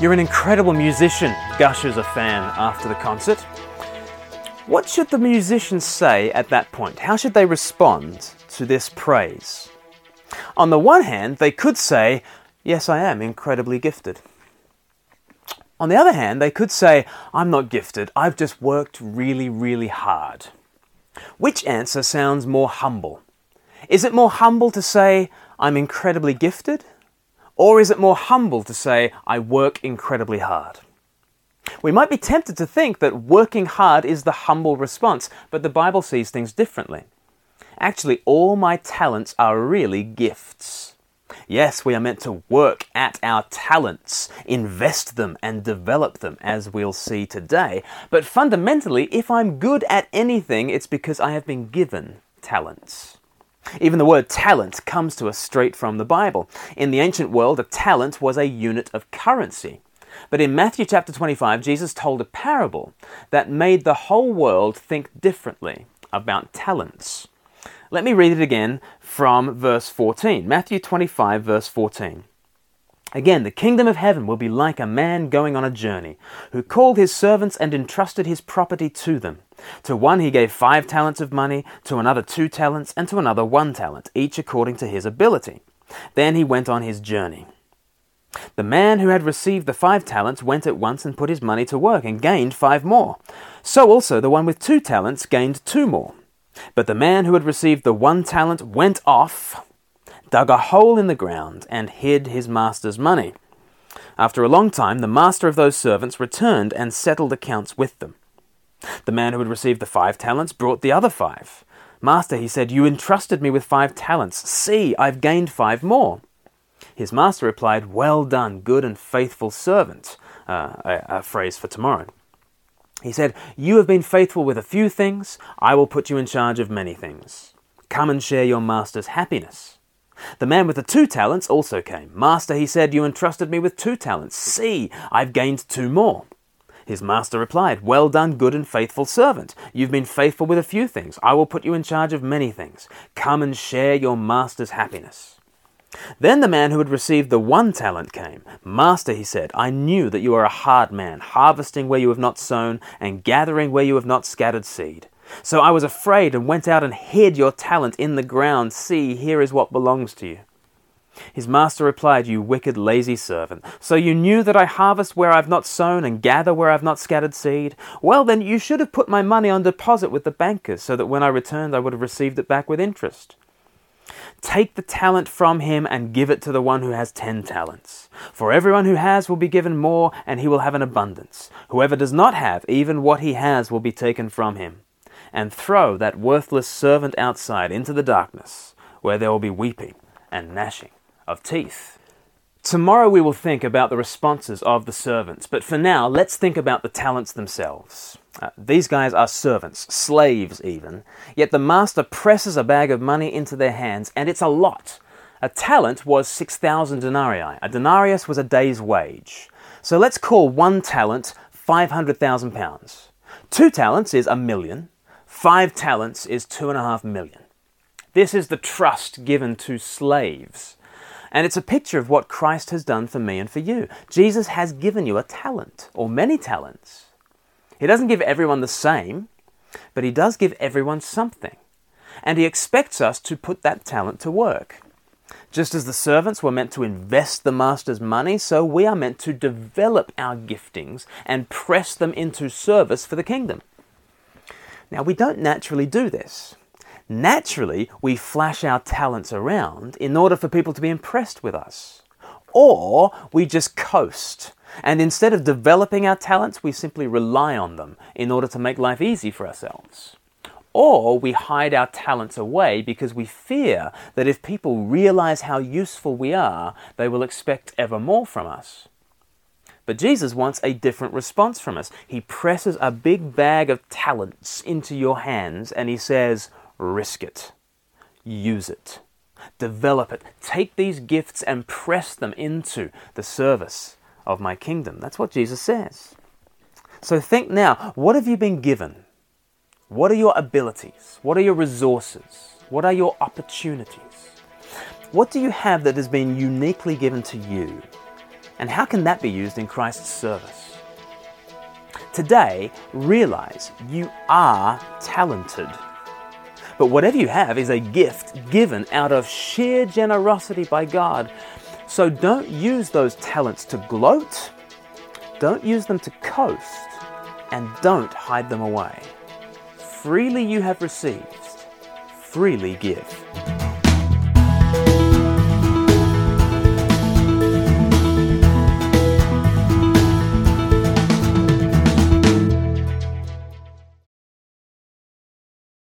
You're an incredible musician, gushers a fan after the concert. What should the musician say at that point? How should they respond to this praise? On the one hand, they could say, Yes, I am incredibly gifted. On the other hand, they could say, I'm not gifted, I've just worked really, really hard. Which answer sounds more humble? Is it more humble to say, I'm incredibly gifted? Or is it more humble to say, I work incredibly hard? We might be tempted to think that working hard is the humble response, but the Bible sees things differently. Actually, all my talents are really gifts. Yes, we are meant to work at our talents, invest them, and develop them, as we'll see today. But fundamentally, if I'm good at anything, it's because I have been given talents. Even the word talent comes to us straight from the Bible. In the ancient world, a talent was a unit of currency. But in Matthew chapter 25, Jesus told a parable that made the whole world think differently about talents. Let me read it again from verse 14. Matthew 25, verse 14. Again, the kingdom of heaven will be like a man going on a journey, who called his servants and entrusted his property to them. To one he gave five talents of money, to another two talents, and to another one talent, each according to his ability. Then he went on his journey. The man who had received the five talents went at once and put his money to work and gained five more. So also the one with two talents gained two more. But the man who had received the one talent went off dug a hole in the ground, and hid his master's money. After a long time, the master of those servants returned and settled accounts with them. The man who had received the five talents brought the other five. Master, he said, you entrusted me with five talents. See, I've gained five more. His master replied, Well done, good and faithful servant. Uh, a, a phrase for tomorrow. He said, You have been faithful with a few things, I will put you in charge of many things. Come and share your master's happiness. The man with the two talents also came. Master, he said, you entrusted me with two talents. See, I've gained two more. His master replied, Well done, good and faithful servant. You've been faithful with a few things. I will put you in charge of many things. Come and share your master's happiness. Then the man who had received the one talent came. Master, he said, I knew that you are a hard man, harvesting where you have not sown, and gathering where you have not scattered seed. So I was afraid and went out and hid your talent in the ground. See, here is what belongs to you. His master replied, You wicked, lazy servant. So you knew that I harvest where I've not sown and gather where I've not scattered seed? Well, then you should have put my money on deposit with the bankers, so that when I returned I would have received it back with interest. Take the talent from him and give it to the one who has ten talents. For everyone who has will be given more, and he will have an abundance. Whoever does not have, even what he has will be taken from him and throw that worthless servant outside into the darkness, where there will be weeping and gnashing of teeth. Tomorrow we will think about the responses of the servants, but for now, let's think about the talents themselves. Uh, these guys are servants, slaves even, yet the master presses a bag of money into their hands, and it's a lot. A talent was 6,000 denarii. A denarius was a day's wage. So let's call one talent 500,000 pounds. Two talents is a million, Five talents is two and a half million. This is the trust given to slaves. And it's a picture of what Christ has done for me and for you. Jesus has given you a talent, or many talents. He doesn't give everyone the same, but He does give everyone something. And He expects us to put that talent to work. Just as the servants were meant to invest the master's money, so we are meant to develop our giftings and press them into service for the kingdom. Now, we don't naturally do this. Naturally, we flash our talents around in order for people to be impressed with us. Or we just coast. And instead of developing our talents, we simply rely on them in order to make life easy for ourselves. Or we hide our talents away because we fear that if people realize how useful we are, they will expect ever more from us. But Jesus wants a different response from us. He presses a big bag of talents into your hands and he says, risk it, use it, develop it. Take these gifts and press them into the service of my kingdom. That's what Jesus says. So think now what have you been given? What are your abilities? What are your resources? What are your opportunities? What do you have that has been uniquely given to you? And how can that be used in Christ's service? Today, realize you are talented. But whatever you have is a gift given out of sheer generosity by God. So don't use those talents to gloat, don't use them to coast, and don't hide them away. Freely you have received, freely give.